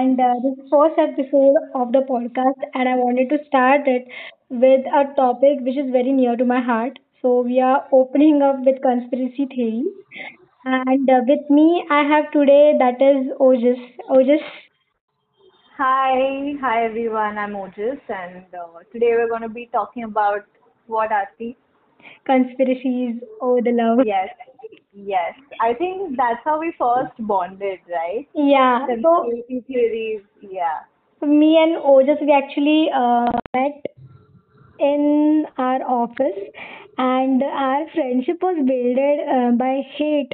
and uh, this is first episode of the podcast, and I wanted to start it with a topic which is very near to my heart. So we are opening up with conspiracy theories, and uh, with me I have today that is Ojas. Ojas, Hi, hi everyone. I'm Ojas, and uh, today we're going to be talking about what are the conspiracies over the love. Yes, yes. I think that's how we first bonded, right? Yeah. So theories. Yeah. me and Ojas we actually uh, met in our office, and our friendship was builded uh, by hate.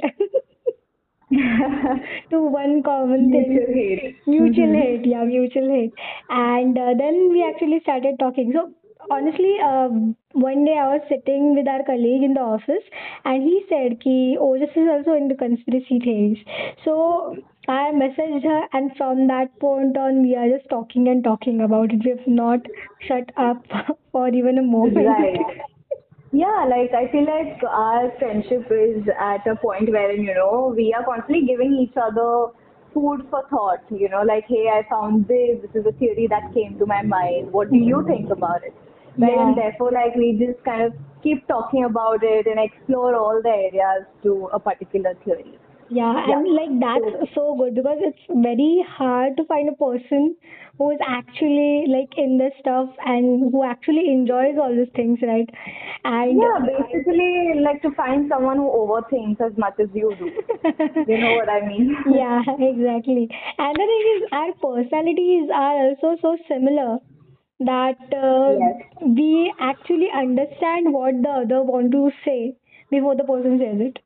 to one common thing Mutual hate. mutual hmm hate yeah mutual hate and uh, then we actually started talking so honestly uh, one day i was sitting with our colleague in the office and he said ki oh, ojas is also into conspiracy theories so i messaged her and from that point on we are just talking and talking about it we have not shut up for even a moment Right. Yeah, like I feel like our friendship is at a point wherein, you know, we are constantly giving each other food for thought, you know, like, hey, I found this, this is a theory that came to my mind. What do you think about it? Right, yeah and therefore, like, we just kind of keep talking about it and explore all the areas to a particular theory. Yeah, Yeah. and like that's so good because it's very hard to find a person who is actually like in this stuff and who actually enjoys all these things, right? And yeah, basically, like to find someone who overthinks as much as you do. You know what I mean? yeah, exactly. And the thing is, our personalities are also so similar that uh, Yes. we actually understand what the other want to say before the person says it.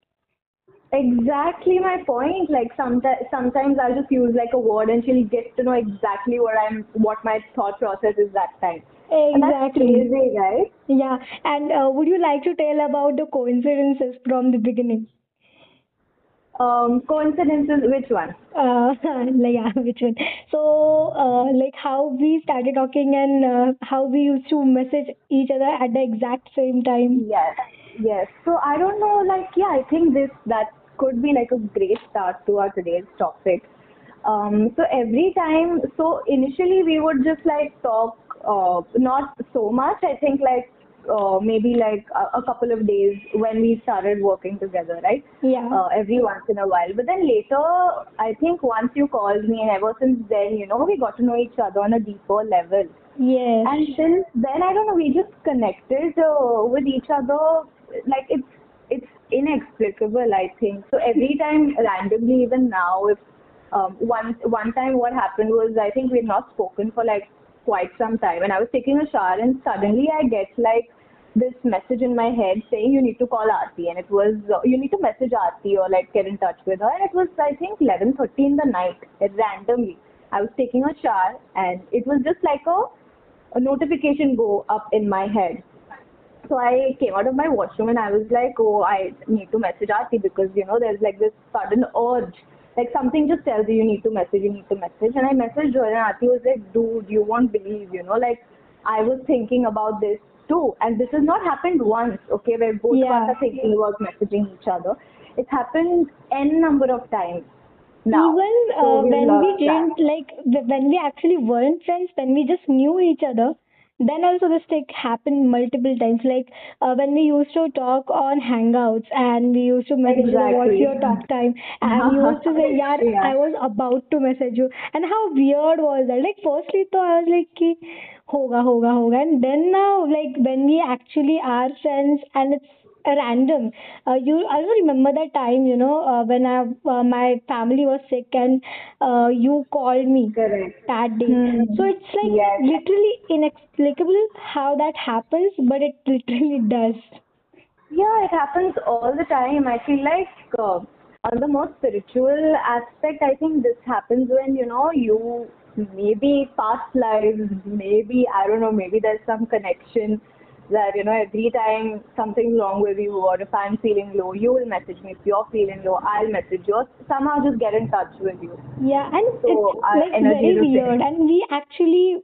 Exactly my point. Like sometimes, sometimes I'll just use like a word and she'll get to know exactly what I'm, what my thought process is that time. Exactly. crazy, right? Yeah, and uh, would you like to tell about the coincidences from the beginning? Um, coincidences, which one? Uh, like, yeah, which one? So, uh, like how we started talking and uh, how we used to message each other at the exact same time. Yes, yes. So I don't know, like, yeah, I think this, that could be like a great start to our today's topic. Um, so every time, so initially we would just like talk, uh, not so much. I think like uh, maybe like a, a couple of days when we started working together, right? Yeah, Uh, every once in a while. But then later, I think once you called me, and ever since then, you know, we got to know each other on a deeper level. yes, And since then, I don't know, we just connected uh, with each other. Like it's it's inexplicable, I think. So every time, randomly, even now, if um, one one time what happened was I think we had not spoken for like quite some time, and I was taking a shower, and suddenly I get like this message in my head saying you need to call Aarti, and it was uh, you need to message Aarti or like get in touch with her, and it was I think 11:30 in the night, randomly. I was taking a shower, and it was just like a a notification go up in my head. So I came out of my washroom and I was like, oh, I need to message Aarti because, you know, there's like this sudden urge. Like something just tells you you need to message, you need to message. And I messaged her and Aarti was like, dude, you won't believe, you know, like I was thinking about this too. And this has not happened once, okay, where both of us are thinking about messaging each other. It's happened n number of times now. Even So uh, we when we didn't like when we actually weren't friends, when we just knew each other, then also this thing happened multiple times. Like uh, when we used to talk on Hangouts and we used to message other, what's your talk time? And you used to say, yeah. I was about to message you. And how weird was that? Like firstly, though I was like, ki, hoga, hoga, hoga. And then now, like when we actually are friends and it's random. Uh, you also remember that time, you know, uh, when I, uh, my family was sick and uh, you called me Correct. that day. So Hmm. it's like Yes. literally inexplicable how that happens, but it literally does. Yeah, it happens all the time. I feel like uh, on the most spiritual aspect, I think this happens when you know you maybe past lives, maybe I don't know, maybe there's some connection that you know every time something's wrong with you or if I'm feeling low, you will message me. If you're feeling low, I'll message you. Somehow just get in touch with you. Yeah, and it's So our like very weird, and we actually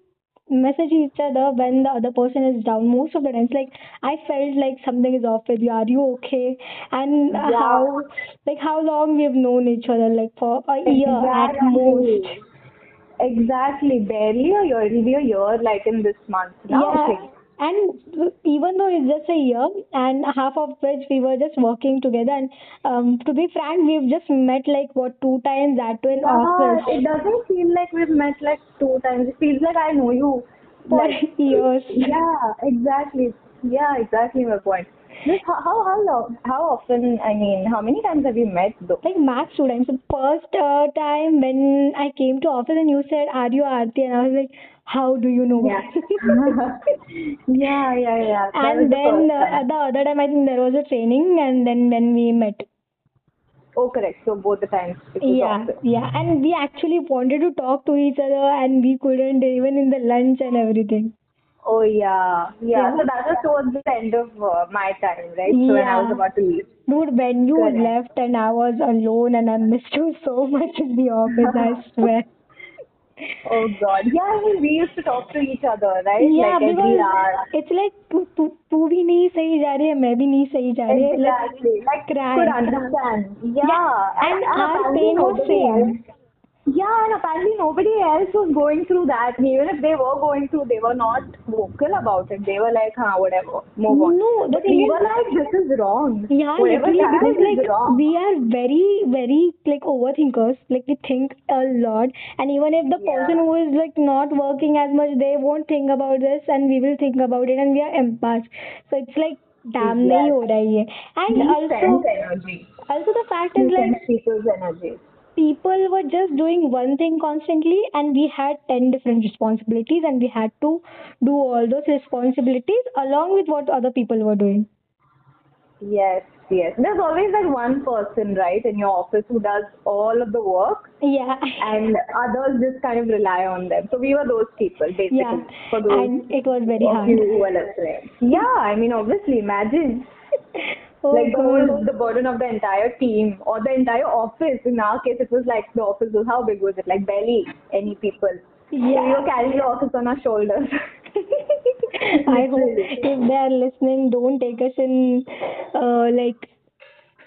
message each other when the other person is down most of the times like i felt like something is off with you are you okay and Yeah, how like how long we've known each other like for a year at most exactly. exactly. Barely a year. It'll be a year like in this month. Now, Yeah. And even though it's just a year, and half of which we were just working together, and um, to be frank, we've just met like what two times that too in Yeah, office it doesn't feel like we've met like two times. It feels like I know you for like years. yeah, exactly. Yeah, exactly my point. Just how how how long how often I mean how many times have you met though? Like max two times. The first uh, time when I came to office and you said, "Are you Aarti?" and I was like, "How do you know?" Yeah. yeah, yeah, yeah. That and then first uh, time. the other time I think there was a training, and then when we met. Oh, correct. So both the times Yeah, yeah, and we actually wanted to talk to each other, and we couldn't even in the lunch and everything. Oh yeah, yeah. Yeah. So that was towards the end of uh, my time, right? So when I was Yeah. about to leave. Dude, when you Correct. left and I was alone and I missed you so much in the office, I swear. Oh God. Yeah, I mean we used to talk to each other, right? Yeah, like every because hour. it's like तू तू तू भी नहीं सही जा रही है मैं भी नहीं सही जा रही है like Exactly. Like cry. could understand. Yeah. Yeah, and our apparently pain was nobody same. else- Yeah, and apparently nobody else was going through that. And even if they were going through, they were not vocal about it. They were like, huh, whatever, move on. No, the But thing we is- were like, this is wrong. Yeah, Whatever literally happened because is like wrong. we are very very like overthinkers. Like we think a lot, and even if the Yeah. person who is like not working as much, they won't think about this, and we will think about it, and we are empaths. So it's like damn नहीं हो रहा है ये. And We also sense energy. also the fact We is like sense people's energy. people were just doing one thing constantly and we had 10 different responsibilities and we had to do all those responsibilities along with what other people were doing Yes, yes. There's always that one person, right, in your office who does all of the work yeah and others just kind of rely on them. So we were those people, basically. yeah For those and it was very hard you who were listening. Yeah, I mean, obviously, imagine oh like the whole the burden of the entire team or the entire office. In our case, it was like the office was how big was it? Like barely any people. So we yeah were carrying the office on our shoulders. I hope if they are listening, don't take us in uh, like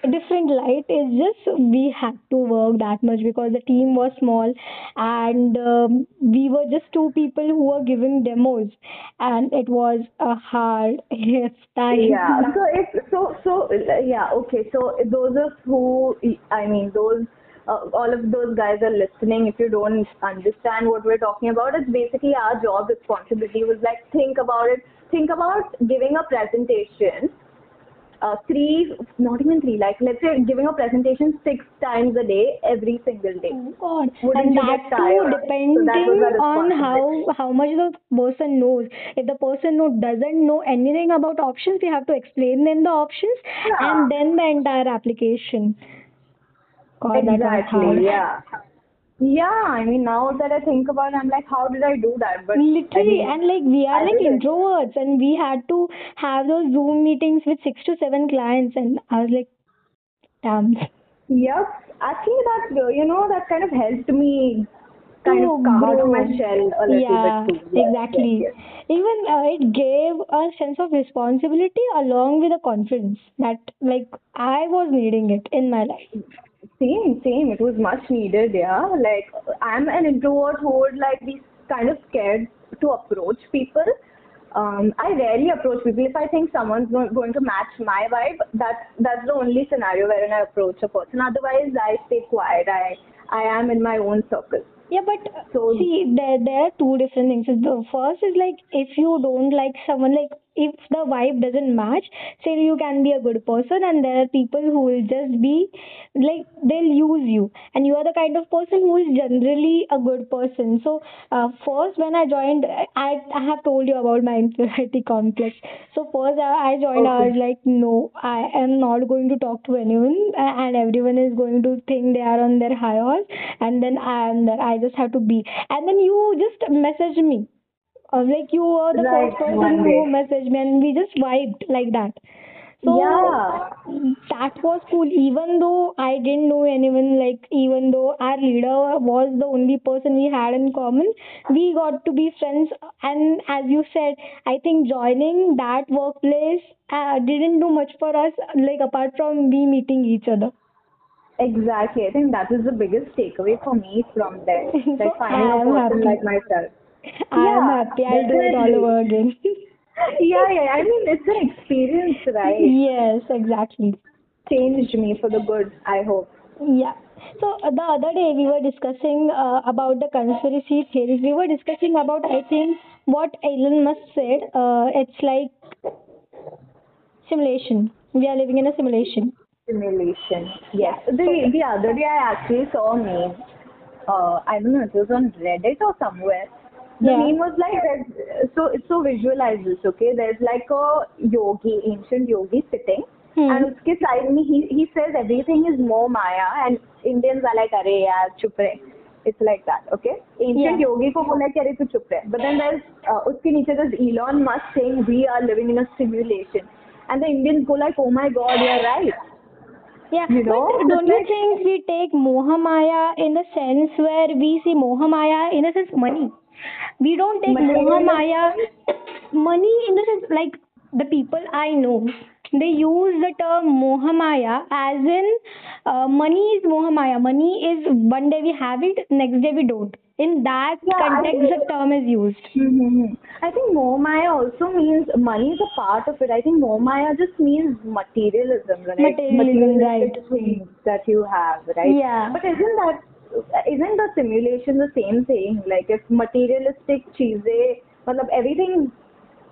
different light. It's just we had to work that much because the team was small and um, we were just two people who were giving demos, and it was a hard time. Yeah. So it's so so yeah okay. So those of who I mean those uh, all of those guys are listening. If you don't understand what we're talking about, it's basically our job responsibility was like think about it. Think about giving a presentation. Uh, three, not even three, like let's say giving a presentation six times a day, every single day. Oh God. Wouldn't and you that get too tired? So depending that on how how much the person knows. If the person doesn't know anything about options, we have to explain them the options Yeah. and then the entire application. God. Exactly. Yeah. Yeah. I mean, now that I think about it, I'm like, how did I do that? But I Literally, mean, and like we are I like did it. introverts, and we had to have those Zoom meetings with six to seven clients, and I was like, damn. Yep. Actually, that you know that kind of helped me kind to of come out of my grow. shell a little Yeah, bit too. Yes, exactly. Yes, yes. Even uh, it gave a sense of responsibility along with a confidence that like I was needing it in my life. Same, same. It was much needed. Yeah. Like I'm an introvert who would like be kind of scared to approach people. Um, I rarely approach people. If I think someone's go- going to match my vibe, that's that's the only scenario wherein I approach a person. Otherwise, I stay quiet. I I am in my own circle. Yeah, but So- see, there there are two different things. The first is like if you don't like someone, like if the vibe doesn't match, still you can be a good person, and there are people who will just be like they'll use you, and you are the kind of person who is generally a good person. So uh, first, when I joined, I I have told you about my inferiority complex. So first, I, I joined. I was like, no, I am not going to talk to anyone, and everyone is going to think they are on their high horse, and then I am there. I just have to be. And then you just message me. Uh, like you were the Right, first person who messaged me, and we just vibed like that. So Yeah. that was cool. Even though I didn't know anyone, like even though our leader was the only person we had in common, we got to be friends. And as you said, I think joining that workplace uh, didn't do much for us, like apart from we meeting each other. Exactly. I think that is the biggest takeaway for me from there. Like finding a person happy. like myself. I am Yeah, happy. I'll do it all over again. Yeah, yeah. I mean, it's an experience, right? yes, exactly. Changed me for the good, I hope. Yeah. So uh, the other day we were discussing uh, about the conspiracy theories. We were discussing about I think what Elon Musk said. Uh, it's like simulation. We are living in a simulation. Simulation. Yes. The the other day I actually saw a meme. Uh, I don't know, it was on Reddit or somewhere. The Yeah. meme was like there's so so visualize this, okay? There's like a yogi, ancient yogi sitting, Hmm. and उसके side में he he says everything is more Maya, and Indians are like अरे यार चुप रहे. It's like that, okay? Ancient Yeah. yogi को बोला कि अरे तू चुप रहे. But then there's uh, उसके नीचे there's Elon Musk saying we are living in a simulation, and the Indians go like oh my god, you're right. Yeah, You know, but don't you like- think we take Mohamaya in the sense where we see Mohamaya in the sense money? We don't take Materialistic. Mohamaya money in the sense like the people I know they use the term Mohamaya as in uh, money is Mohamaya. Money is one day we have it, next day we don't. In that Yeah, context, think- the term is used. Mm-hmm. I think Mohamaya also means money is a part of it. I think Mohamaya just means materialism, right? Materialism, Materialistic things that you have, right? Yeah. But isn't that isn't the simulation the same thing? Like if materialistic cheese, everything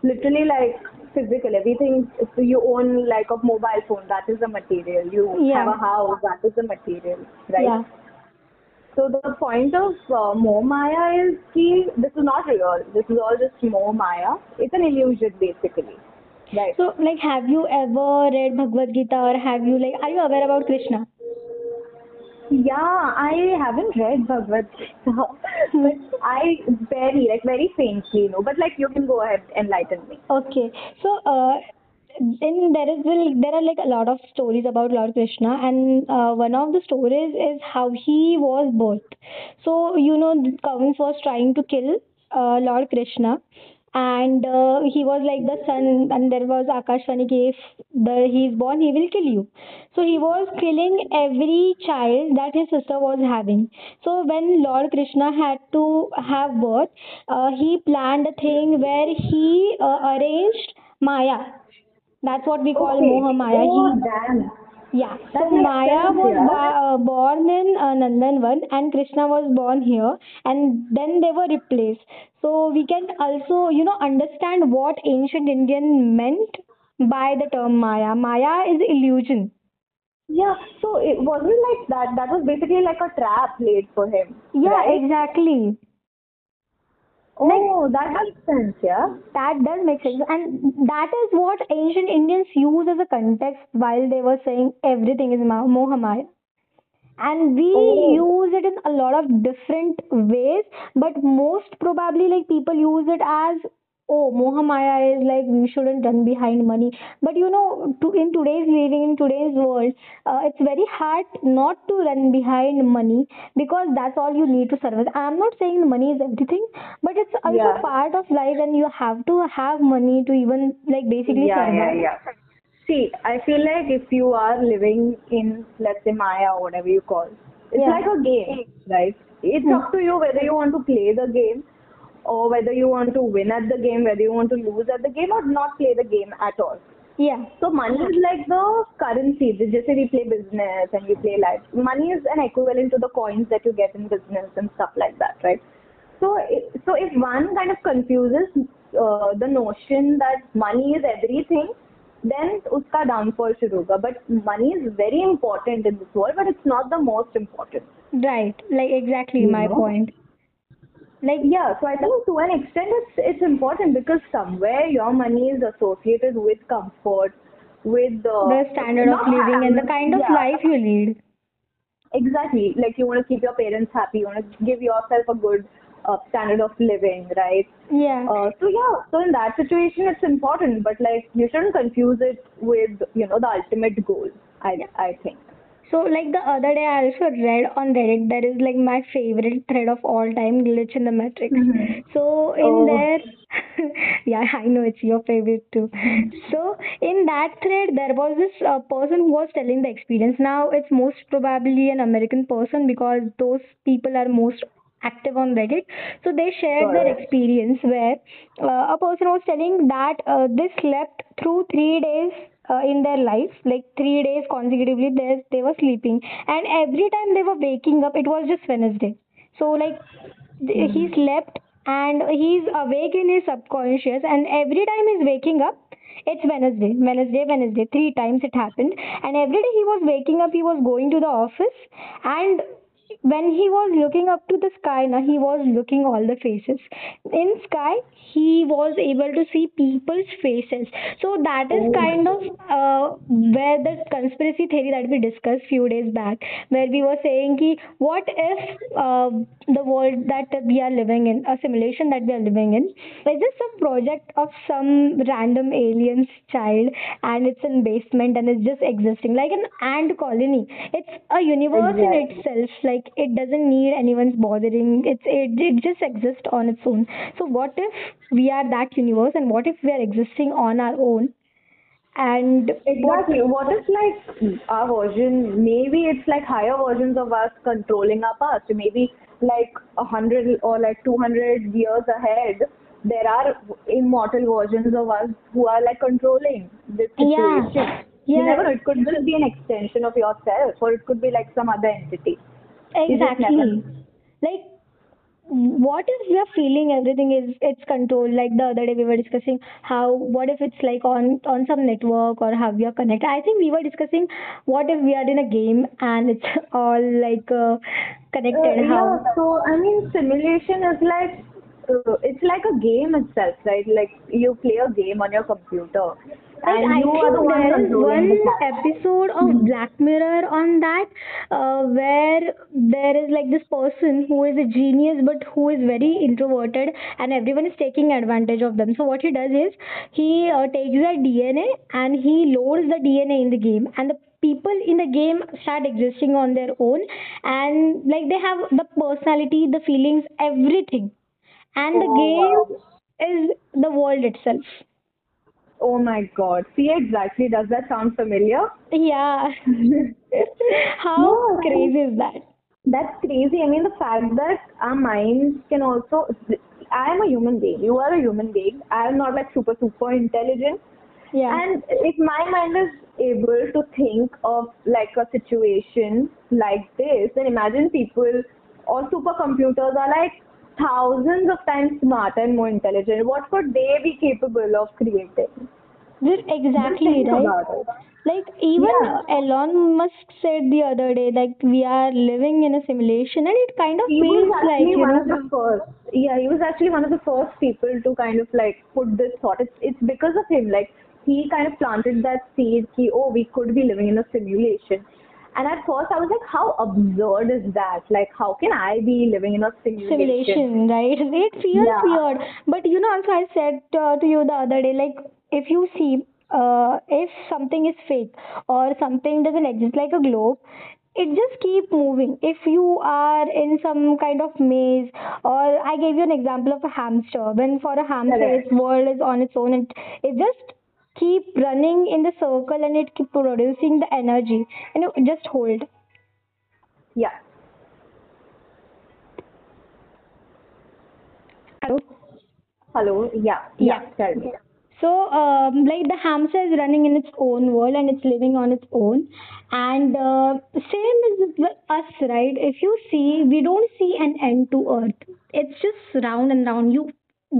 literally like physical, everything you own like a mobile phone, that is the material. You yeah. have a house, that is the material, right? Yeah. So the point of uh, more Maya is key. this is not real. This is all just more Maya. It's an illusion basically. Right. So like have you ever read Bhagavad Gita or have you like are you aware about Krishna? Yeah, I haven't read Bhagavad Gita, but I barely, like very faintly know. But like you can go ahead enlighten me. Okay, so uh, in there is there are like a lot of stories about Lord Krishna, and uh, one of the stories is how he was birthed. So you know, Kavans was trying to kill uh, Lord Krishna, and uh, he was like the son, and there was Akashvani if the he is born, he will kill you. So he was killing every child that his sister was having. So when Lord Krishna had to have birth, uh, he planned a thing where he uh, arranged Maya. That's what we call Moha Maya. Oh, He, damn. Yeah. That So Maya was ba- uh, born in uh, Nandanvan and Krishna was born here and then they were replaced. So we can also, you know, understand what ancient Indian meant by the term Maya. Maya is illusion. Yeah. So it wasn't like that. That was basically like a trap laid for him. Yeah, right? exactly. Oh, that makes sense. Yeah. That does make sense. And that is what ancient Indians use as a context while they were saying everything is Ma- Mohamaya. And we Oh. use it in a lot of different ways, but most probably like people use it as oh Mohamaya is like we shouldn't run behind money. But you know, to in today's living in today's world, uh, it's very hard not to run behind money because that's all you need to survive. I'm not saying money is everything, but it's also Yeah. part of life and you have to have money to even like basically yeah, yeah, survive. yeah. See, I feel like if you are living in, let's say, Maya or whatever you call, it's Yeah. like a game, right? It's up to you whether you want to play the game or whether you want to win at the game, whether you want to lose at the game, or not play the game at all. Yeah. So money is like the currency. Just say we play business and we play life. Money is an equivalent to the coins that you get in business and stuff like that, right? So, so if one kind of confuses uh, the notion that money is everything, then uska downfall shuruga. But money is very important in this world, but it's not the most important. Right. Like exactly you my know? point. Like Yeah, so I think to an extent it's it's important because somewhere your money is associated with comfort, with uh, the standard of living and the kind of yeah. life you lead. Exactly. Like you want to keep your parents happy, you want to give yourself a good uh, standard of living, right? Yeah. Uh, so yeah, so in that situation it's important, but like you shouldn't confuse it with you know the ultimate goal. I I think. So, like the other day, I also read on Reddit that is like my favorite thread of all time, Glitch in the Matrix. Mm-hmm. So, in Oh, there, yeah, I know it's your favorite too. So, in that thread, there was this uh, person who was telling the experience. Now, it's most probably an American person because those people are most active on Reddit. So, they shared their experience where uh, a person was telling that uh, they slept through three days uh, in their life, like three days consecutively, they, they were sleeping, and every time they were waking up, it was just Wednesday. So, like, th- he slept and he's awake in his subconscious, and every time he's waking up, it's Wednesday, Wednesday, Wednesday. Three times it happened, and every day he was waking up, he was going to the office, and when he was looking up to the sky, now he was looking all the faces. In sky, he was able to see people's faces. So that is Oh kind of uh, where the conspiracy theory that we discussed few days back, where we were saying ki, what if uh, the world that we are living in, a simulation that we are living in, is this some project of some random alien's child and it's in basement and it's just existing like an ant colony. It's a universe in itself. Like it doesn't need anyone's bothering. It's it, it just exists on its own. So what if we are that universe and what if we are existing on our own? And what Exactly. What if like our version, maybe it's like higher versions of us controlling our past. Maybe like a hundred or like two hundred years ahead, there are immortal versions of us who are like controlling this yeah. situation. You never know. It could just be an extension of yourself, or it could be like some other entity. You just never exactly. Like what if we are feeling everything is it's controlled like the other day we were discussing how what if it's like on on some network or how we are connected i think we were discussing what if we are in a game and it's all like uh, Uh, connected yeah, how so I mean, simulation is like uh, it's like a game itself, right? Like you play a game on your computer, and I you are the think one there is one episode of Mhm. Black Mirror on that, uh, where there is like this person who is a genius but who is very introverted, and everyone is taking advantage of them. So what he does is he uh, takes their DNA and he loads the DNA in the game, and the people in the game start existing on their own, and like they have the personality, the feelings, everything, and the Oh game wow! is the world itself. Oh my God! See exactly. Does that sound familiar? Yeah. How No, crazy is that? that's crazy. I mean the fact that our minds can also. I am a human being. You are a human being. I am not like super super intelligent. Yeah. And if my mind is able to think of like a situation like this, then imagine people or supercomputers are like thousands of times smarter and more intelligent. What could they be capable of creating? Exactly, right? Like even Yeah. Elon Musk said the other day, like we are living in a simulation, and it kind of He was feels like, you one know, of the first. Yeah, he was actually one of the first people to kind of like put this thought. It's it's because of him. Like he kind of planted that seed. He oh we could be living in a simulation. And at first I was like, how absurd is that? Like how can I be living in a simulation? simulation, right? It feels Yeah. weird, but you know, also I said uh, to you the other day, like if you see, uh, if something is fake or something doesn't exist, like a globe, it just keep moving. If you are in some kind of maze, or I gave you an example of a hamster. When for a hamster, its world is on its own, and it just keep running in the circle and it keep producing the energy. You know, just hold. Yeah. Hello. Hello. Yeah. Yeah. Yeah. Tell me. So, um, like the hamster is running in its own world and it's living on its own. And uh, same is with us, right? If you see, we don't see an end to Earth. It's just round and round. You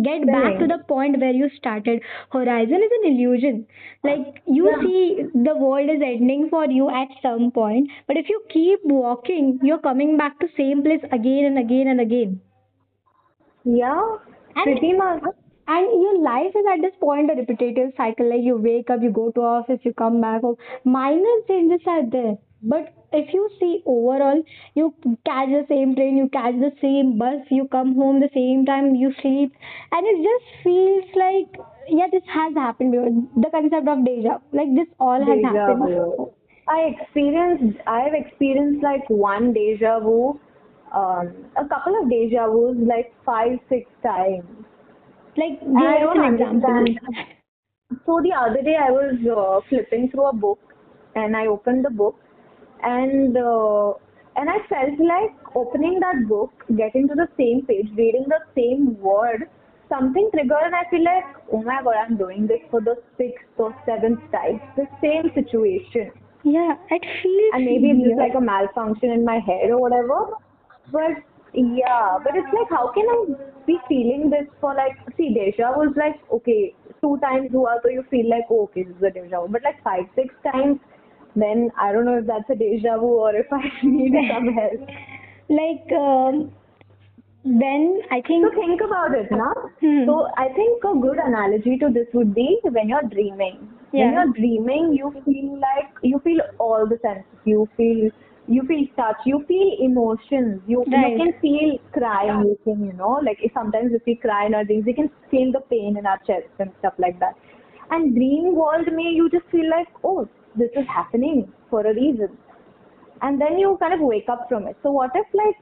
get back to the point where you started. Horizon is an illusion. Like you Yeah. see, the world is ending for you at some point. But if you keep walking, you're coming back to same place again and again and again. Yeah. And Pretty much. and your life is at this point a repetitive cycle. Like you wake up, you go to office, you come back home. Minor changes are there, but if you see overall, you catch the same train, you catch the same bus, you come home the same time, you sleep, and it just feels like yeah, this has happened before. The concept of deja, like this all has Deja happened before. I experienced, I have experienced like one deja vu, um, a couple of deja vus, like five, six times. Like, give I don't understand. So the other day I was uh, flipping through a book, and I opened the book, and uh, and I felt like opening that book, getting to the same page, reading the same word, something triggered, and I feel like, oh my god, I'm doing this for the sixth or seventh time, the same situation. Yeah, it feels and maybe it's just like a malfunction in my head or whatever. But yeah, but it's like how can I be feeling this for like see deja was like okay two times hua so you feel like oh, okay this is a deja vu. But like five six times then I don't know if that's a deja vu or if I need some help. Like, um, then I think. So think about it now. Hmm. So I think a good analogy to this would be when you're dreaming. Yeah. When you're dreaming, you feel like you feel all the senses. You feel you feel touch. You feel emotions. You Right. you can feel crying. You can you know like if sometimes if we cry in our dreams, we can feel the pain in our chest and stuff like that. And dream world may you just feel like oh this is happening for a reason and then you kind of wake up from it. So what if like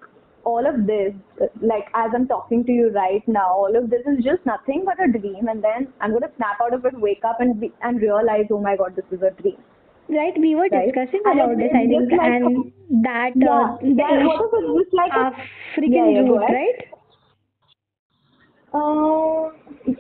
all of this, like as I'm talking to you right now, all of this is just nothing but a dream, and then I'm gonna snap out of it, wake up, and be, and realize, oh my god, this is a dream. Right, we were Right. discussing about this, I think, like- and that Yeah, uh, the yeah. What it's just like a African Yeah, yeah, right? Uh,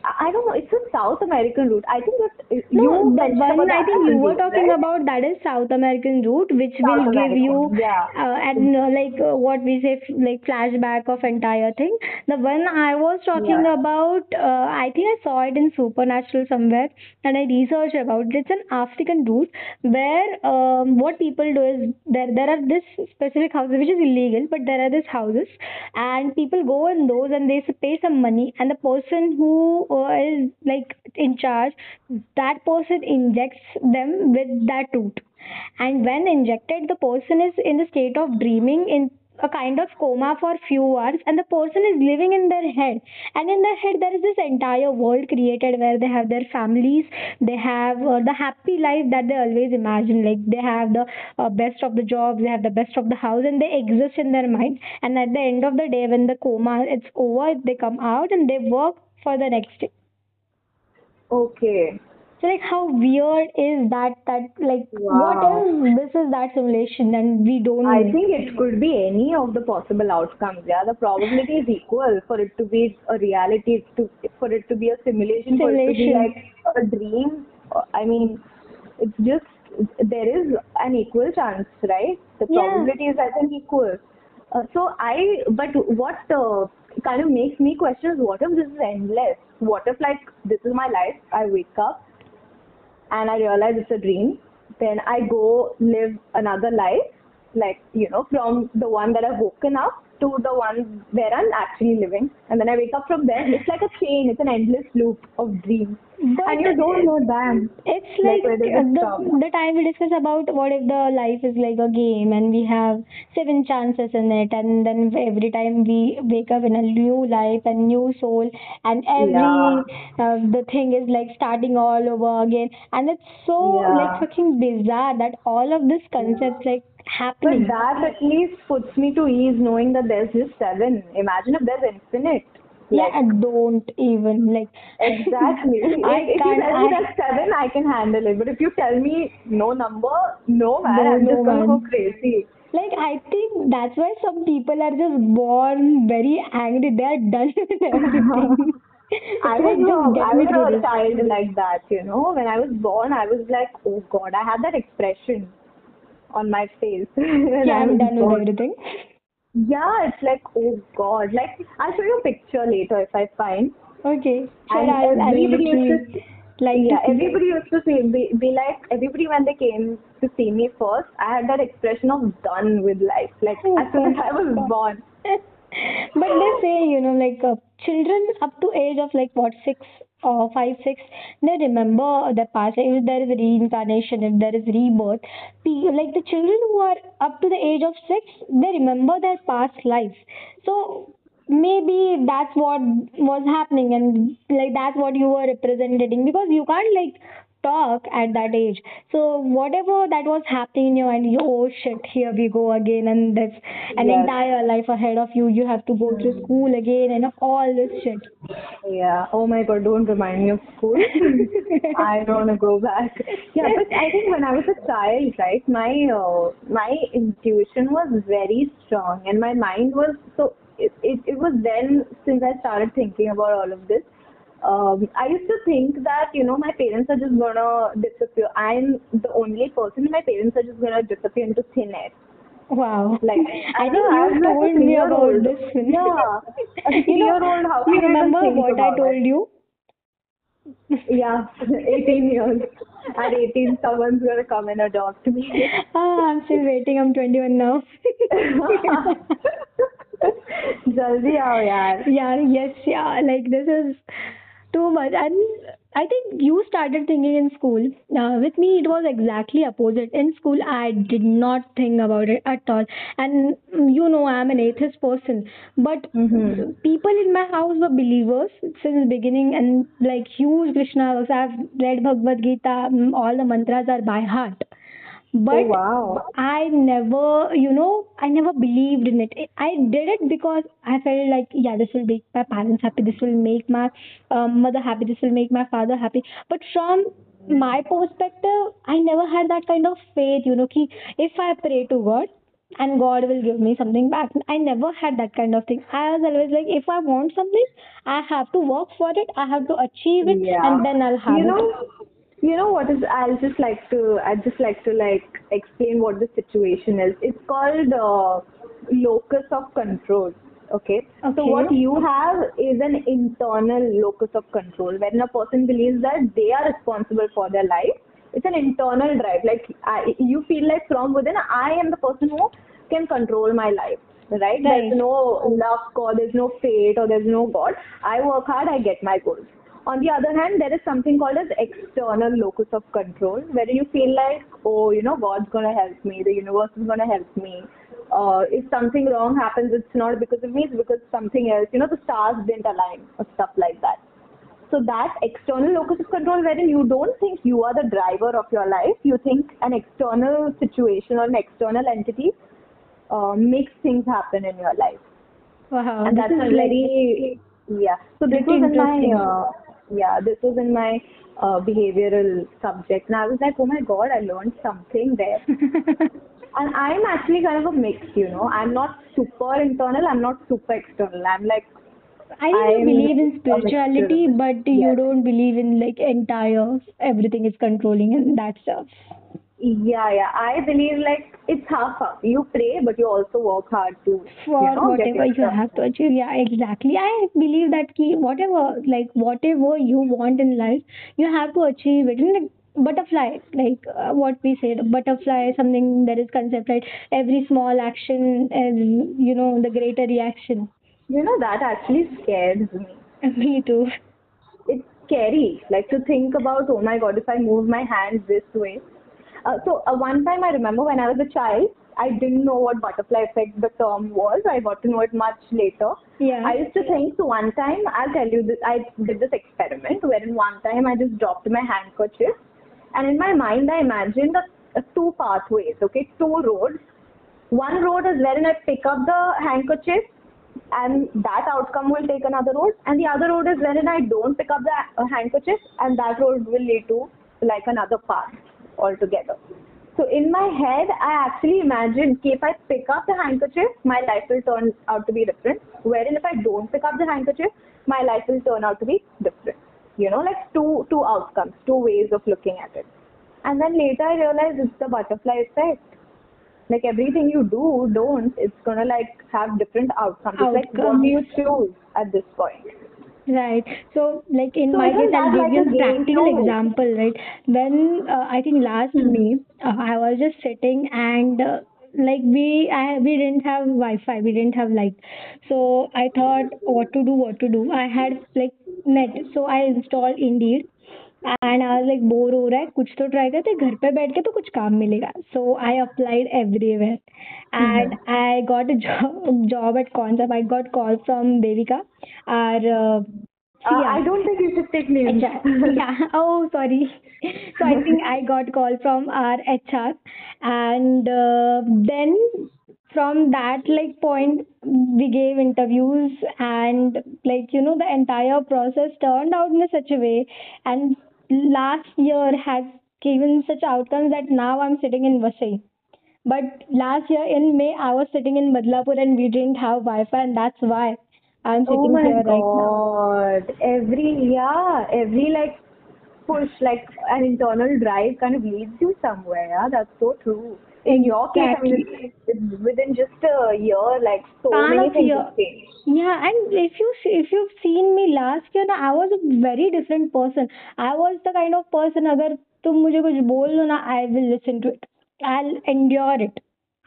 I don't know. It's a South American root. I think that you No, the mentioned one I think you were talking right? about that is South American root, which will South give you yeah. uh, and uh, like uh, what we say f- like flashback of entire thing. The one I was talking Yeah. about, uh, I think I saw it in Supernatural somewhere, and I researched about it. It's an African root where um, what people do is there there are this specific houses which is illegal, but there are these houses, and people go in those and they pay some money, and the person who uh, like in charge, that person injects them with that root, and when injected, the person is in the state of dreaming in a kind of coma for few hours and the person is living in their head. And in their head there is this entire world created where they have their families they have uh, the happy life that they always imagine. Like they have the uh, best of the jobs they have the best of the house and they exist in their mind. And at the end of the day when the coma it's over they come out and they work for the next day. Okay. So like how weird is that that like what Wow. is this is that simulation and we don't I think it could be any of the possible outcomes. Yeah, the probability is equal for it to be a reality, to for it to be a simulation, for it to be Simulation. like a dream. I mean, it's just there is an equal chance, right? The Yeah. probability is, I think, equal. Uh, so I, but what uh, kind of makes me question is what if this is endless? What if like this is my life? I wake up and I realize it's a dream. Then I go live another life, like, you know, from the one that I've woken up to the one where I'm actually living. And then I wake up from there. It's like a chain, it's an endless loop of dreams. But and you don't know damn. It's Like, like, where does it the, the time we discuss about what if the life is like a game and we have seven chances in it and then every time we wake up in a new life and new soul and every Yeah. uh, the thing is like starting all over again and it's so Yeah. like fucking bizarre that all of this concepts like But that at least puts me to ease knowing that there's just seven. Imagine if there's infinite. yeah, I don't even like Exactly. I if you can't tell me that's seven, I can handle it. But if you tell me no number, no man, No, I'm no, just gonna man. go crazy. Like I think that's why some people are just born very angry. They are done with everything. I was get I was a child like that, you know. When I was born, I was like, oh God, I oh, had that expression on my face when Yeah, I I'm done with everything. Yeah, it's like, oh God. Like, I'll show you a picture later if I find. Okay, sure. And I'll, I'll used to like yeah, see. everybody used to say, be, be like, everybody when they came to see me first, I had that expression of done with life. Like, oh as soon as I was born. but they say, you know, like uh, children up to age of like what six or five, six, they remember their past. If there is reincarnation, if there is rebirth, like the children who are up to the age of six, they remember their past lives. So maybe that's what was happening, and like that's what you were representing because you can't like talk at that age. So whatever that was happening in your mind, you oh shit, here we go again, and there's an Yes. entire life ahead of you. You have to go to school again and all this shit. Yeah. Oh my God, don't remind me of school. I don't want to go back. Yeah, but I think when I was a child, right, my uh, my intuition was very strong, and my mind was so. It, it it was then since I started thinking about all of this Um, I used to think that you know my parents are just gonna disappear. I'm the only person. My parents are just gonna disappear into thin air. Wow. Like I think know, you was like a told me about three-year-old. this. one. Yeah, a you know, three-year-old. How you can I even remember think what I about told it? you? Yeah, 18 years. At 18, someone's gonna come and adopt me. Ah, I'm still waiting. I'm 21 now. जल्दी आओ यार yeah, yes, yeah. Like this is too much. And I think you started thinking in school. Uh, with me, it was exactly opposite. In school, I did not think about it at all. And mm, you know, I'm an atheist person, but Mhm. people in my house were believers since beginning, and like huge Krishna books. I've read Bhagavad Gita. mm, All the mantras are by heart. But oh wow I never, you know, I never believed in it. I did it because I felt like, yeah, this will make my parents happy, this will make my um, mother happy, this will make my father happy. But from my perspective, I never had that kind of faith, you know, ki if I pray to God and God will give me something back. I never had that kind of thing. I was always like, if I want something, I have to work for it, I have to achieve it, yeah and then I'll have you know it. You know what is i'll just like to i'd just like to like explain what the situation is. It's called uh, locus of control okay? Okay. so what you have is an internal locus of control when a person believes that they are responsible for their life. It's an internal drive. Like I, you feel like from within i am the person who can control my life right, Right. there's no luck or there's no fate or there's no god. I work hard i get my goals on the other hand, there is something called as external locus of control, where you feel like, oh, you know, God's gonna help me, the universe is gonna help me. Uh, if something wrong happens, it's not because of me, it's because something else. You know, the stars didn't align or stuff like that. So that external locus of control, wherein you don't think you are the driver of your life, you think an external situation or an external entity uh, makes things happen in your life Wow, and that's a very yeah so this was in my uh, yeah this was in my uh, behavioral subject. And i was like oh my god i learned something there. And i'm actually kind of a mix you know. I'm not super internal i'm not super external. I'm like I think you believe in spirituality, but you don't believe in like entire everything is controlling and that stuff. Yeah yeah i believe like it's half half you pray but you also work hard to For you know whatever you have to achieve, yeah, exactly. I believe that key whatever like whatever you want in life, you have to achieve it. And like butterfly, like uh, what we said, butterfly, something that is concept, right? Every small action is you know the greater reaction. you know that actually scares me Me too. it's scary like to think about oh my god if i move my hands this way uh, so uh, one time i remember when i was a child i didn't know what butterfly effect the term was. I got to know it much later. Yeah. i used to think so one time i'll tell you this i did this experiment wherein one time i just dropped my handkerchief and in my mind i imagined a, a two pathways okay? Two roads. One road is wherein i pick up the handkerchief and that outcome will take another road and the other road is wherein I don't pick up the uh, handkerchief and that road will lead to like another path altogether. So in my head, I actually imagined if I pick up the handkerchief, my life will turn out to be different. Wherein if I don't pick up the handkerchief, my life will turn out to be different. You know, like two two outcomes, two ways of looking at it. And then later I realized it's the butterfly effect like everything you do don't it's gonna like have different outcomes it's like what do you choose at this point Right. So, like in So my case, I'll give like you a a game practical example, right? When uh, I think last Hmm. May, uh, I was just sitting and uh, like we I we didn't have Wi-Fi, we didn't have light, so I thought what to do, what to do. I had like net, so I installed Indeed. And आज like bore हो रहा है कुछ तो try करते तो घर पे बैठ के तो कुछ काम मिलेगा। So I applied everywhere and I got job at कौन सा I got call from Devika are I don't think you should take me या ओह sorry so I think I got call from R H R and then From that like point, we gave interviews and like you know the entire process turned out in such a way. And last year has given such outcomes that now I'm sitting in Vasai. But last year in May I was sitting in Badlapur and we didn't have Wi-Fi and that's why I'm Oh sitting my here right now. God. Every, yeah, every like push, like an internal drive kind of leads you somewhere. Yeah, that's so true In your case, I mean, Exactly. it's, it's within just a year, like so Span many of things year. have changed. Yeah, and if you see, if you've seen me last year, ना, I was a very different person. I was the kind of person अगर तुम मुझे कुछ बोल दो ना, I will listen to it. I'll endure it.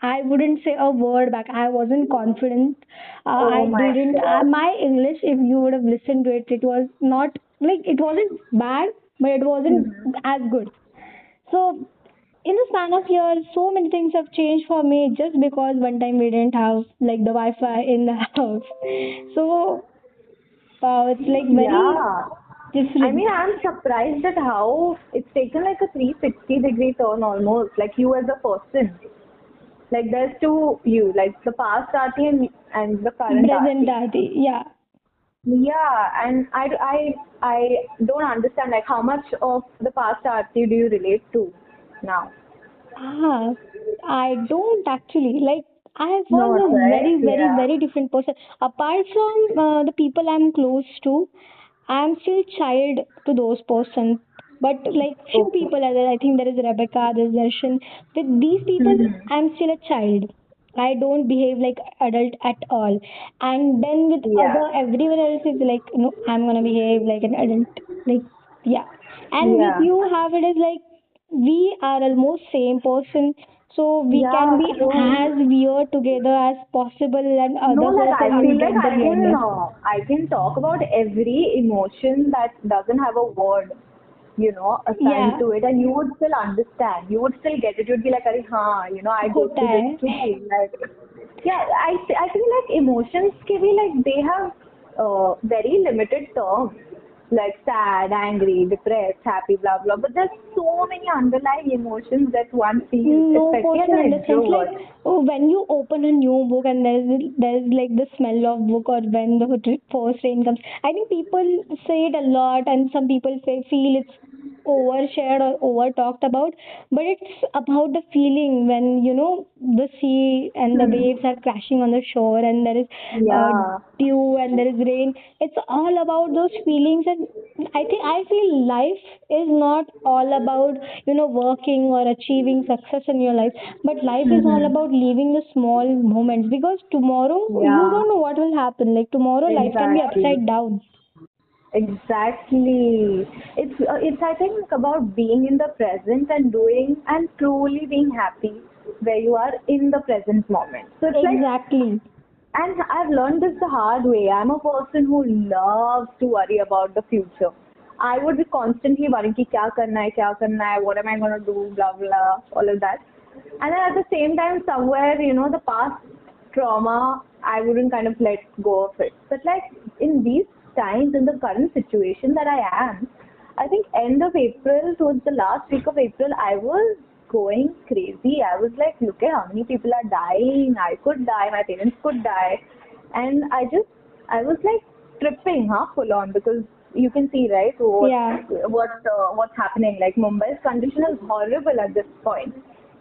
I wouldn't say a word back. I wasn't confident. Uh, Oh I my didn't. Uh, God. my English, if you would have listened to it, it was not like it wasn't bad, but it wasn't Mhm. as good. So in the span of years, so many things have changed for me just because one time we didn't have like the Wi-Fi in the house. So uh, it's like very Yeah. I mean, I'm surprised at how it's taken like a 360 degree turn almost, like you as a person. Like there's two you, like the past Aarti and, and the current Present. Aarti, yeah. Yeah, and I, I, I don't understand like how much of the past Aarti do you relate to now? Ah, I don't actually like. I was Not, a right? very, very, Yeah. very different person. Apart from uh, the people I'm close to, I'm still child to those persons. But like few Okay. people, as I think there is Rebecca, there's Darshan. With these people, Mhm. I'm still a child. I don't behave like adult at all. And then with Yeah. other everyone else is like, no, I'm gonna behave like an adult. Like yeah. And Yeah. with you have it is like we are almost same person. So we yeah, can be as weird together as possible and other no, like, I feel like I can, uh, I can talk about every emotion that doesn't have a word you know assigned yeah. to it and you would still understand. You would still get it. You'd be like Are, huh, you know i go through this too. Like yeah i i feel like emotions can be like they have uh, very limited terms like sad, angry, depressed, happy, blah blah. But there's so many underlying emotions that one feels, No person an understands. Like oh, when you open a new book and there's there's like the smell of book, or when the first rain comes. I think people say it a lot, and some people say feel it's overshared or over talked about. But it's about the feeling when you know the sea and the Hmm. waves are crashing on the shore, and there is uh, Yeah. dew and there is rain. It's all about those feelings, and I think I feel life is not all about you know working or achieving success in your life, but life is all Mhm. about living the small moments because tomorrow you don't know what will happen. Like tomorrow life can be upside down. Exactly. It's uh, it's I think about being in the present and doing and truly being happy where you are in the present moment. So exactly. Like, and I've learned this the hard way. I'm a person who loves to worry about the future. I would be constantly worrying ki kya karna hai, kya karna hai, what am I gonna do, blah blah, all of that. And then at the same time, somewhere you know the past trauma, I wouldn't kind of let go of it. But like in these times in the current situation that I am, I think end of April towards the last week of April I was going crazy. I was like, look at how many people are dying. I could die. My parents could die, and I just I was like tripping, huh, full on because you can see right what Yeah. what uh, what's happening. Like Mumbai's condition is horrible at this point.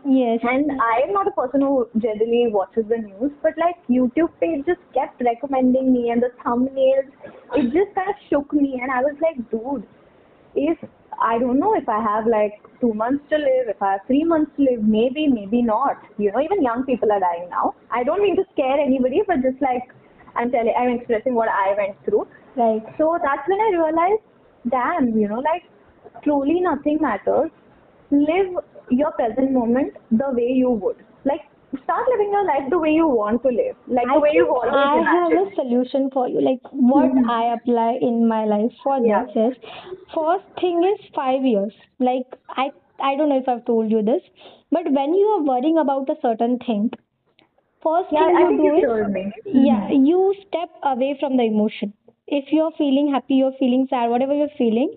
Yes. And I am not a person who generally watches the news, but like YouTube page just kept recommending me and the thumbnails, it just kind of shook me and I was like, dude, if I don't know if I have like two months to live, if I have three months to live, maybe, maybe not. You know, even young people are dying now. I don't mean to scare anybody, but just like I'm telling, I'm expressing what I went through. Right. So that's when I realized, damn, you know, like truly nothing matters. Live your present moment the way you would. Like start living your life the way you want to live, like the way you've think always I have a solution for you. Like what Mhm. I apply in my life for Yeah. this is first thing is five years. Like I I don't know if I've told you this, but when you are worrying about a certain thing, first Yeah, thing I you do you is me. yeah, you step away from the emotion. if you're feeling happy, you're feeling sad, whatever you're feeling,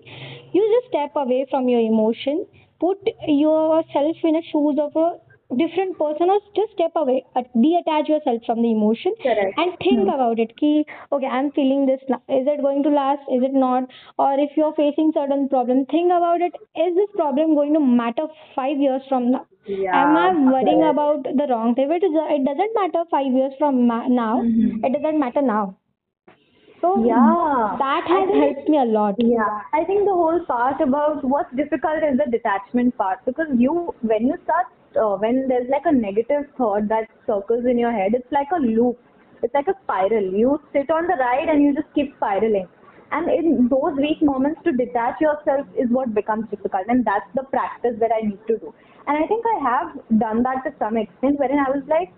you just step away from your emotion, put yourself in the shoes of a different person or just step away uh, detach yourself from the emotion Correct. and think Hmm. about it ki, okay i'm feeling this now. is it going to last is it not or if you're facing certain problem think about it is this problem going to matter 5 years from now Yeah. am i worrying correct. about the wrong thing it, is, it doesn't matter 5 years from ma- now Mhm. it doesn't matter now so Yeah. that has helped me a lot Yeah, I think the whole part about what's difficult is the detachment part because you, when you start, uh, when there's like a negative thought that circles in your head, it's like a loop. It's like a spiral. You sit on the ride and you just keep spiraling. And in those weak moments, to detach yourself is what becomes difficult, and that's the practice that I need to do. And I think I have done that to some extent, wherein I was like,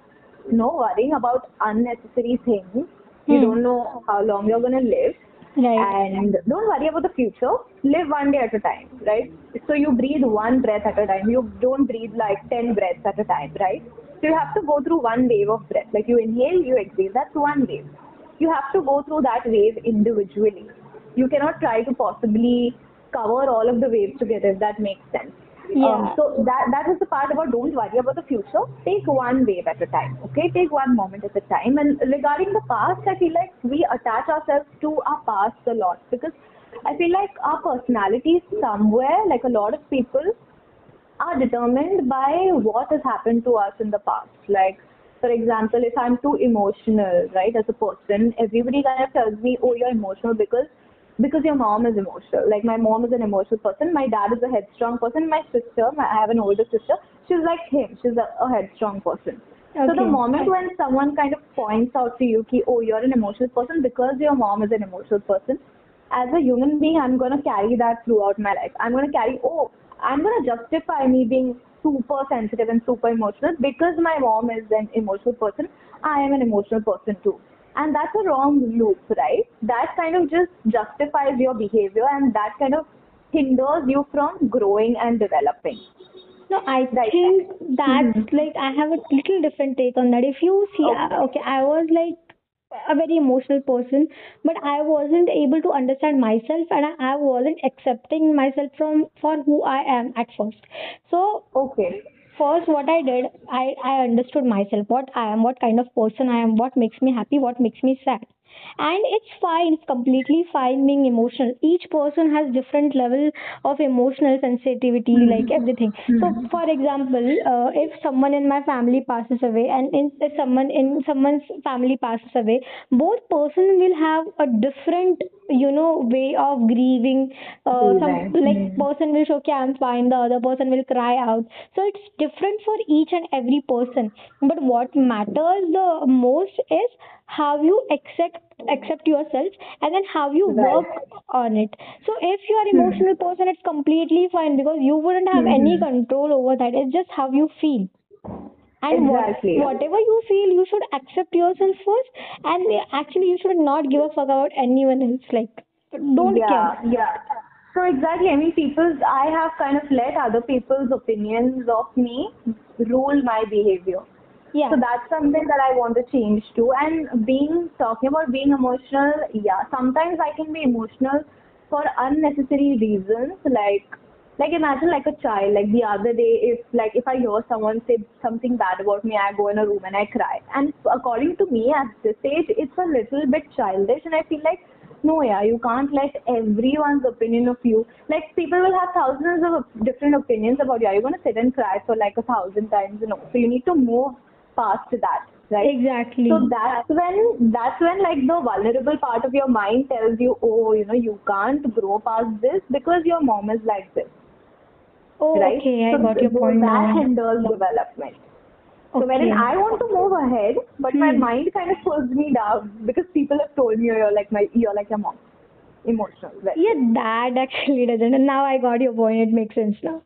no worrying about unnecessary things. You Hmm. don't know how long you're gonna live. Right. And don't worry about the future. Live one day at a time right? So you breathe one breath at a time. You don't breathe like 10 breaths at a time right? So you have to go through one wave of breath. Like you inhale you exhale. That's one wave. You have to go through that wave individually. You cannot try to possibly cover all of the waves together if that makes sense Yeah. um, so that that is the part about don't worry about the future. Take one wave at a time. Okay, take one moment at a time. And regarding the past, I feel like we attach ourselves to our past a lot because I feel like our personalities somewhere, like a lot of people, are determined by what has happened to us in the past. Like, for example, if I'm too emotional, right, as a person, everybody kind of tells me, oh, you're emotional because because your mom is emotional. Like my mom is an emotional person, my dad is a headstrong person, my sister, my, I have an older sister, she's like him, she's a, a headstrong person. So the moment when someone kind of points out to you, ki, oh, you're an emotional person because your mom is an emotional person, as a human being, I'm gonna carry that throughout my life. I'm gonna carry, oh, I'm gonna justify me being super sensitive and super emotional because my mom is an emotional person. I am an emotional person too. And that's a wrong loop, right? That kind of just justifies your behavior and that kind of hinders you from growing and developing. No, I Right. think that's Mhm. like I have a little different take on that. If you see, Okay. uh, okay, I was like a very emotional person, but I wasn't able to understand myself, and I, I wasn't accepting myself from for who I am at first. So Okay. First, what I did, I I understood myself, what I am, what kind of person I am, what makes me happy, what makes me sad and it's fine it's completely fine being emotional each person has different level of emotional sensitivity Mhm. like everything so Mhm. for example uh, if someone in my family passes away and in, if someone in someone's family passes away both person will have a different you know way of grieving uh, some like Mhm. person will show okay i'm fine the other person will cry out so it's different for each and every person but what matters the most is how you accept accept yourself and then how you Right. work on it so if you are emotional person it's completely fine because you wouldn't have any Mhm. control over that it's just how you feel and Exactly. what, whatever you feel you should accept yourself first and actually you should not give a fuck about anyone else like don't yeah, care Yeah. So exactly, I mean, people's. I have kind of let other people's opinions of me rule my behavior. Yeah So that's something that I want to change too. And being talking about being emotional, yeah, sometimes I can be emotional for unnecessary reasons. Like, like imagine like a child. Like the other day, if like if I hear someone say something bad about me, I go in a room and I cry. And according to me, at this age, it's a little bit childish, and I feel like. No, yeah, you can't let everyone's opinion of you. Like people will have thousands of different opinions about you. Are you gonna sit and cry for like a thousand times? No. So you need to move past that, right? exactly So that's when that's when like the vulnerable part of your mind tells you, oh, you know, you can't grow past this because your mom is like this, oh, right? okay i got your point That now hinders development. So okay wherein I want to move ahead, but my Hmm. mind kind of pulls me down because people have told me you're like my you're like your mom, emotional. Right? yeah that actually doesn't and now i got your point it makes sense now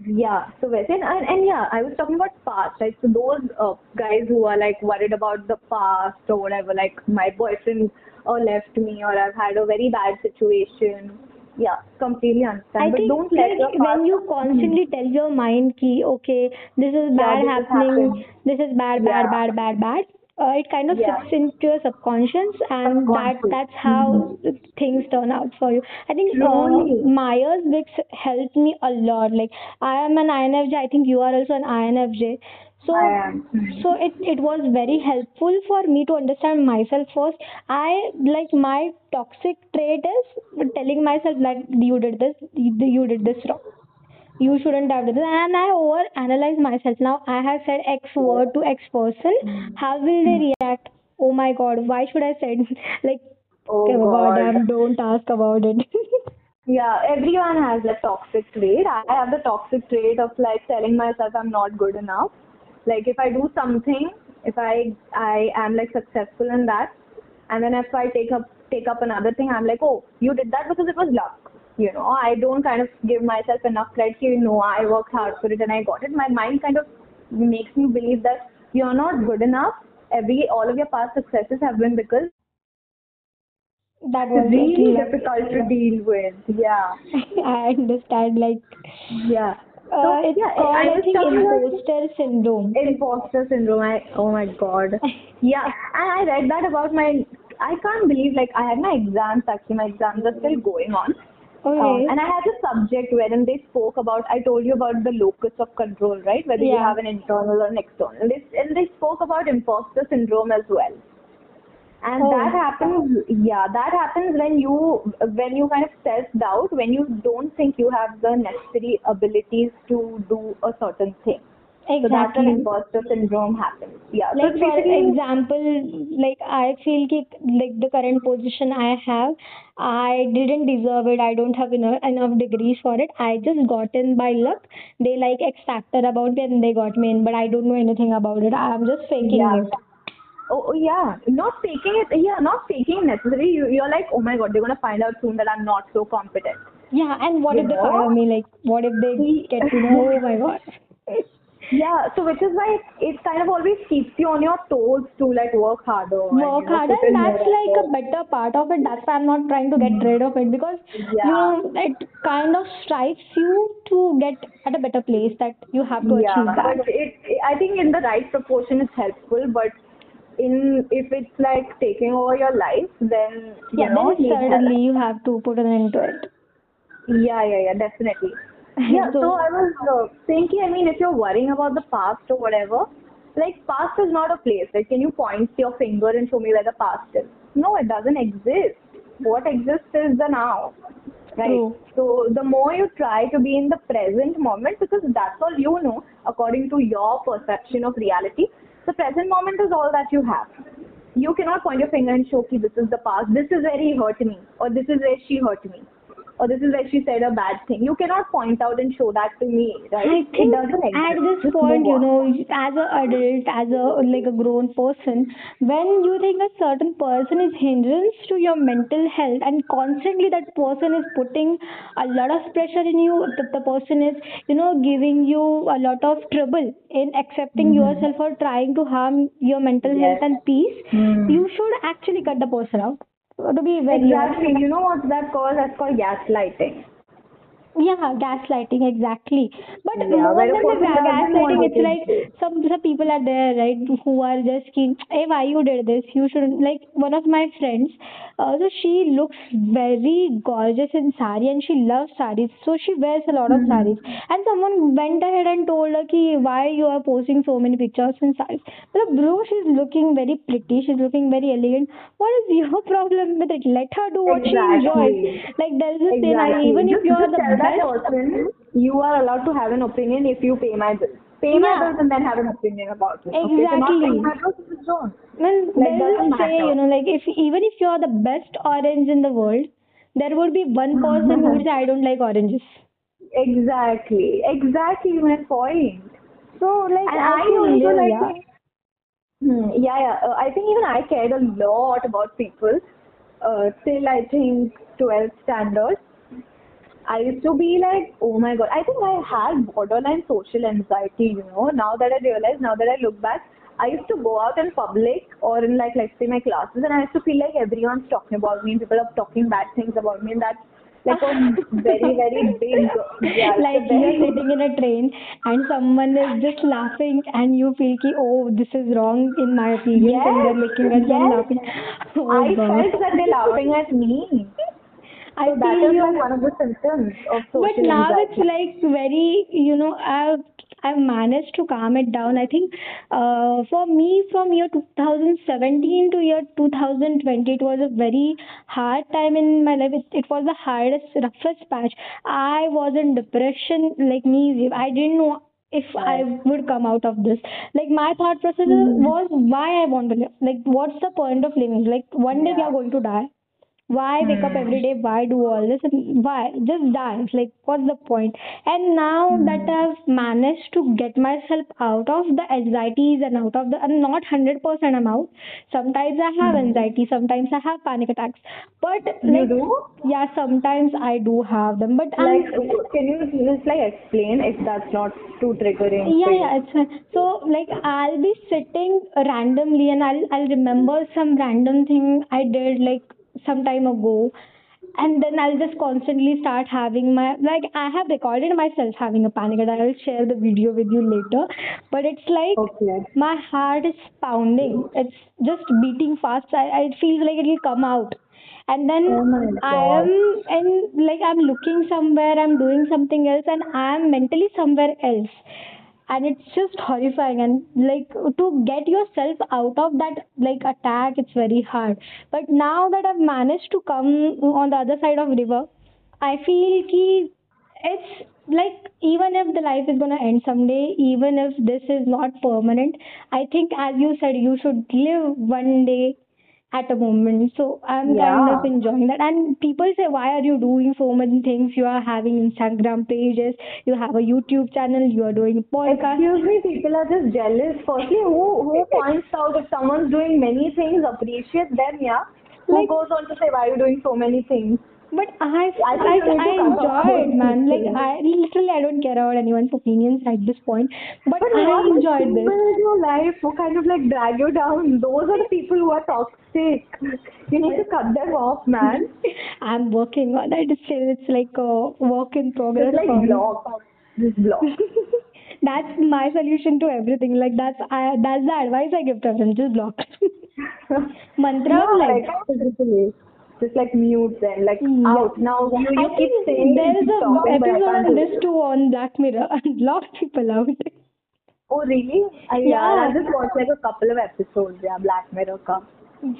Yeah. So within and, and yeah, I was talking about past, right? So those uh, guys who are like worried about the past or whatever, like my boyfriend or left me or I've had a very bad situation. Yeah, completely understand. I but think don't let like when you constantly tell your mind ki okay this is Yeah, bad this happening happened. this is bad bad Yeah. bad bad bad uh, it kind of Yeah. sits into your subconscious and that that's how things turn out for you. I think uh, Truly. myers-briggs helped me a lot. Like i am an infj i think you are also an infj so so it it was very helpful for me to understand myself first. I like my toxic trait is telling myself like you did this you did this wrong you shouldn't have done this and i over analyze myself now i have said x word to x person hmm. how will they hmm. react oh my god why should i say it? like Oh okay, God. damn, don't ask about it Yeah, everyone has that toxic trait. I have the toxic trait of like telling myself I'm not good enough. Like if I do something, if I I am like successful in that, and then if I take up take up another thing, I'm like, oh, you did that because it was luck. You know, I don't kind of give myself enough credit. You know, I worked hard for it and I got it. My mind kind of makes me believe that you're not good enough. Every all of your past successes have been because that was really difficult to deal with. Yeah, i understand like yeah. uh, it's yeah, called i, was think imposter syndrome imposter syndrome I, oh my god yeah and i read that about my i can't believe like i had my exams actually my exams are still going on okay. um, and i had a subject wherein they spoke about i told you about the locus of control right? Whether you have an internal or an external. They, and they spoke about imposter syndrome as well. And Oh. that happens yeah that happens when you when you kind of self doubt when you don't think you have the necessary abilities to do a certain thing so that's when exactly imposter syndrome happens. Yeah. so like it's for example like i feel ki, like the current position i have i didn't deserve it i don't have enough, enough degrees for it i just got in by luck they like x factor about me and they got me in but i don't know anything about it i'm just faking Yeah. it Oh, oh, yeah, not faking it. Yeah, not faking necessarily. You, you're like, oh my god, they're gonna find out soon that I'm not so competent. yeah and what You if they know? fire me like what if they get to know oh my god Yeah, so which is why it, it kind of always keeps you on your toes to like work harder. and, you work know, harder and that's like a better part of it. That's why i'm not trying to get mm-hmm. rid of it because you know it kind of strives you to get at a better place that you have to yeah, achieve that. but it, I think in the right proportion it's helpful, but in if it's like taking over your life, then you yeah know, then certainly you have to put an end to it. Yeah, yeah, yeah, definitely. Yeah, so, So- I was uh, thinking, I mean, if you're worrying about the past or whatever, like past is not a place. Like, can you point your finger and show me where the past is? No, it doesn't exist. What exists is the now. Right. True. So the more you try to be in the present moment, because that's all you know, according to your perception of reality, the present moment is all that you have. You cannot point your finger and show, "Ki, this is the past. This is where he hurt me, or this is where she hurt me, or this is where she said a bad thing. You cannot point out and show that to me, right? I think at this Just point, you know, as an adult, as a like a grown person, when you think a certain person is hindrance to your mental health, and constantly that person is putting a lot of pressure in you, that the person is, you know, giving you a lot of trouble in accepting yourself or trying to harm your mental Yes. health and peace, Hmm. you should actually cut the person out. To be very Exactly. You know what's that called? That's called gaslighting. Yeah, gaslighting exactly. But Yeah, more where than the person ga- doesn't want gaslighting, it's like some some people are there, right, who are just keen. Hey, why you did this? You shouldn't. Like one of my friends, uh, so she looks very gorgeous in sari and she loves saris, so she wears a lot of Mhm. saris. And someone went ahead and told her, ki, why you are posting so many pictures in saris? But bro, she's looking very pretty. She's looking very elegant. What is your problem with it? Let her do what she Exactly. enjoys. Like there is like, Exactly. even if just, you are just the tell that person you are allowed to have an opinion if you pay my bills. Pay my Yeah. bills and then have an opinion about it. Okay, so not Exactly. paying my bills, just don't. Well, Like, there is doesn't say, you know, like if even if you are the best orange in the world, there would be one person who would say, I don't like oranges. Exactly. Exactly my point. So, like, And I I little, like yeah. Hmm, yeah, yeah. Uh, I think even I cared a lot about people uh, till I think 12th standard. I used to be like, oh my god. I think I had borderline social anxiety, you know. Now that I realize, now that I look back, I used to go out in public or in like, let's say my classes, and I used to feel like everyone's talking about me and people are talking bad things about me, and that's like a very very big yeah like a you're sitting in a train and someone is just laughing and you feel ki, oh this is wrong in my opinion and they're yes making us all yes laughing oh I god felt that they're laughing at me I so that feel is like one of the symptoms of social but now it's like very you know I've I've managed to calm it down. I think uh, for me from year 2017 to year 2020 it was a very hard time in my life. It, it was the hardest roughest patch. I was in depression like me. I didn't know if I would come out of this. Like my thought process mm was why I want to live. Like what's the point of living? Like one day we are going to die why wake up every mm why do all this? And why? Just die. Like what's the point? And now that mm i've managed to get myself out of the anxieties and out of the i'm not 100% i'm out. Sometimes i have mm anxiety. Sometimes i have panic attacks. But like yeah sometimes i do have them. But i'm Like, can you just like explain if that's not too triggering yeah yeah it's fine. so like i'll be sitting randomly and i'll i'll remember some random thing i did like some time ago and then I'll just constantly start having my like I have recorded myself having a panic attack. I'll share the video with you later. But it's like Okay. my heart is pounding. It's just beating fast. I, I feel like it'll come out. And then Oh I am and like I'm looking somewhere, I'm doing something else and I'm mentally somewhere else and it's just horrifying. And like to get yourself out of that like attack it's very hard. But now that i've managed to come on the other side of river i feel ki it's like even if the life is going to end someday even if this is not permanent i think as you said you should live one day at a moment. So I'm kind of enjoying that. And people say, why are you doing so many things? You are having Instagram pages, you have a YouTube channel, you are doing podcast. Excuse me, people are just jealous. Firstly, who who points out if someone's doing many things, appreciate them, yeah? Who Like, goes on to say why are you doing so many things? But I, I I, I enjoy it, man. Like. I literally, I don't care about anyone's opinions at this point. But But I enjoyed people this. in your life who kind of like drag you down? Those are the people who are toxic. You need to cut them off, man. I'm working on it. Still, it's like a work in progress Just like block. Just block. that's my solution to everything. Like that's I that's the advice I give to everyone. Just block. Mantra no, of like life. Just like mute them, like Yeah. out. Now you, you I keep saying there is a episode on this too on Black Mirror and lock people out. Oh really? I, yeah. I just watched like a couple of episodes. Yeah, Black Mirror come.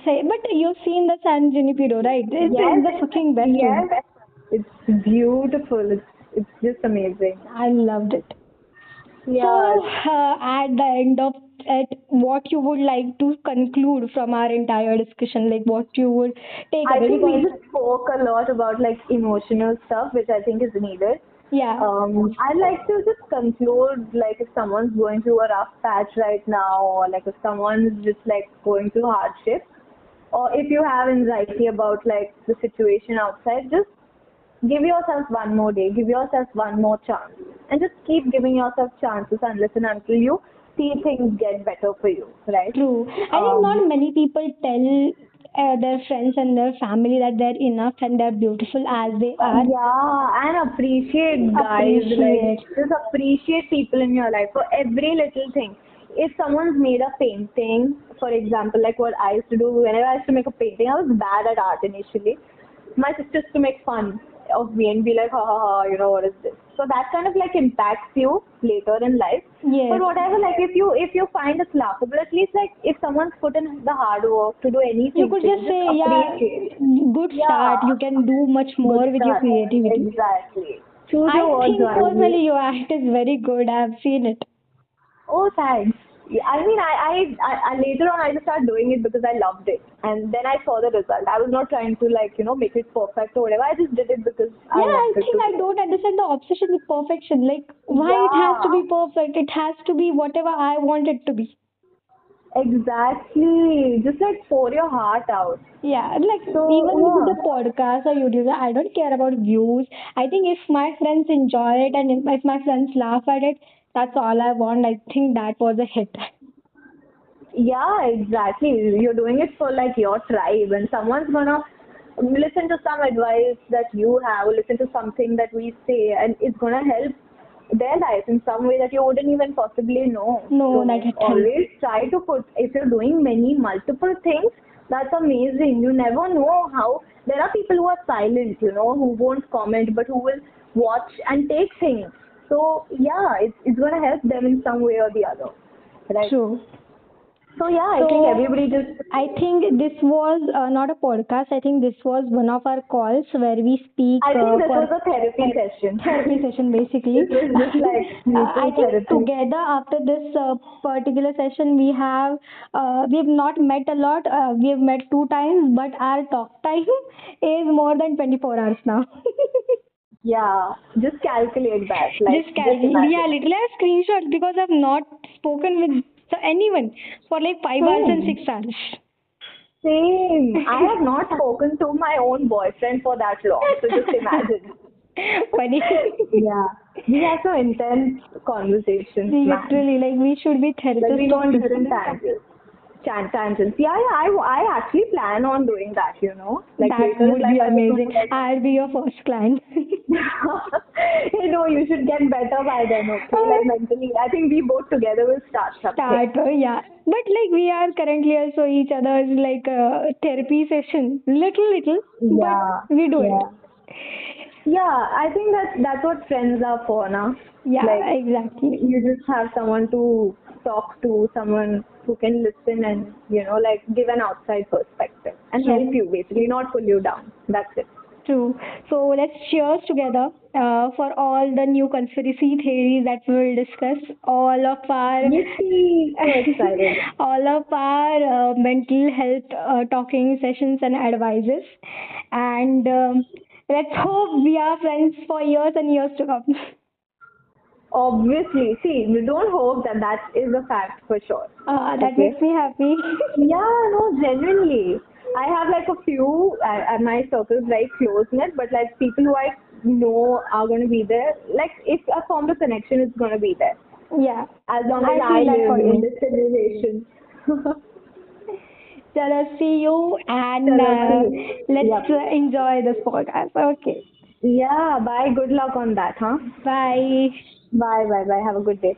Say, but you've seen the San Junipero, right? It's, Yes. it's the fucking best. one. Yes, it's beautiful. It's it's just amazing. I loved it. Yeah. So, uh, at the end of it, what you would like to conclude from our entire discussion? Like, what you would take I away? think we just spoke a lot about like emotional stuff, which I think is needed. yeah, Um, I'd like to just conclude like if someone's going through a rough patch right now, or like if someone's just like going through hardship, or if you have anxiety about like the situation outside, just give yourself one more day, give yourself one more chance, and just keep giving yourself chances unless and until you see things get better for you, right? true. I think Um, not many people tell uh, their friends and their family that they're enough and they're beautiful as they are. Yeah, and appreciate guys. Appreciate. Like just appreciate people in your life for every little thing. If someone's made a painting, for example, like what I used to do whenever I used to make a painting, I was bad at art initially. My sister used to make fun of me and be like, ha ha ha, you know what is this? So that kind of like impacts you later in life. Yes. But whatever, like if you if you find it's laughable, at least like if someone's put in the hard work to do anything, You could just say, yeah, good Yeah. start. You can do much more Good with your creativity. Exactly. Choose I your think personally your act is very good. I've seen it. Oh, thanks. Yeah, I mean, I, I, I, I later on I just started doing it because I loved it, and then I saw the result. I was not trying to like you know make it perfect or whatever. I just did it because I yeah, I wanted think. I don't understand the obsession with perfection. Like, why it has to be perfect? It has to be whatever I want it to be. Exactly. Just like pour your heart out. Yeah, like So, even yeah. a podcast or YouTube, I don't care about views. I think if my friends enjoy it and if my friends laugh at it, that's all I want. I think that was a hit. Yeah, exactly. You're doing it for like your tribe, and someone's gonna listen to some advice that you have, listen to something that we say, and it's gonna help their life in some way that you wouldn't even possibly know. No, so that always try to put if you're doing many multiple things, that's amazing. You never know how there are people who are silent, you know, who won't comment but who will watch and take things. So yeah, it's it's gonna help them in some way or the other. Right. True. So yeah, I So- think everybody just I think this was uh, not a podcast. I think this was one of our calls where we speak I uh, think this for was a therapy session. therapy session basically. This just like Uh, I think therapy. together after this uh, particular session we have uh, we have not met a lot. Uh, we have met two times, but our talk time is more than 24 hours now. Yeah, just calculate that. Like, just calculate. Yeah, literally I have screenshots because I've not spoken with anyone for like five hours and six hours. Same. I have not spoken to my own boyfriend for that long. So just imagine. Funny. yeah. We have some intense conversations. man. Literally, like we should be Like we therapists go of on different different tangents. Tangents. Yeah, yeah. I, I actually plan on doing that. You know, like that would be amazing. I'll be your first client. you know, you should get better by then. Okay, like mentally. I think we both together will start something. Start, uh, yeah. But like we are currently also each other's like uh, therapy session, little little, Yeah. but we do yeah. it. Yeah, I think that's that's what friends are for now. Yeah, Like, exactly. you just have someone to talk to, someone who can listen and you know like give an outside perspective and help you basically, not pull you down. That's it. True. So let's cheers together uh, for all the new conspiracy theories that we will discuss. All of our Yippee! So excited. all of our uh, mental health uh, talking sessions and advices. And um, let's hope we are friends for years and years to come. Obviously, see, we don't hope that that is a fact for sure. Uh, that Okay. makes me happy. Yeah, no, genuinely. I have like a few, uh, uh, my circle is very close knit, but like people who I know are going to be there. Like if I a connection, it's going to be there. yeah. As long I as I, for live in this civilization. Chalo, see you and uh, let's uh, enjoy this podcast. Okay. Yeah, bye. Good luck on that, huh? Bye. Bye, bye, bye. Have a good day.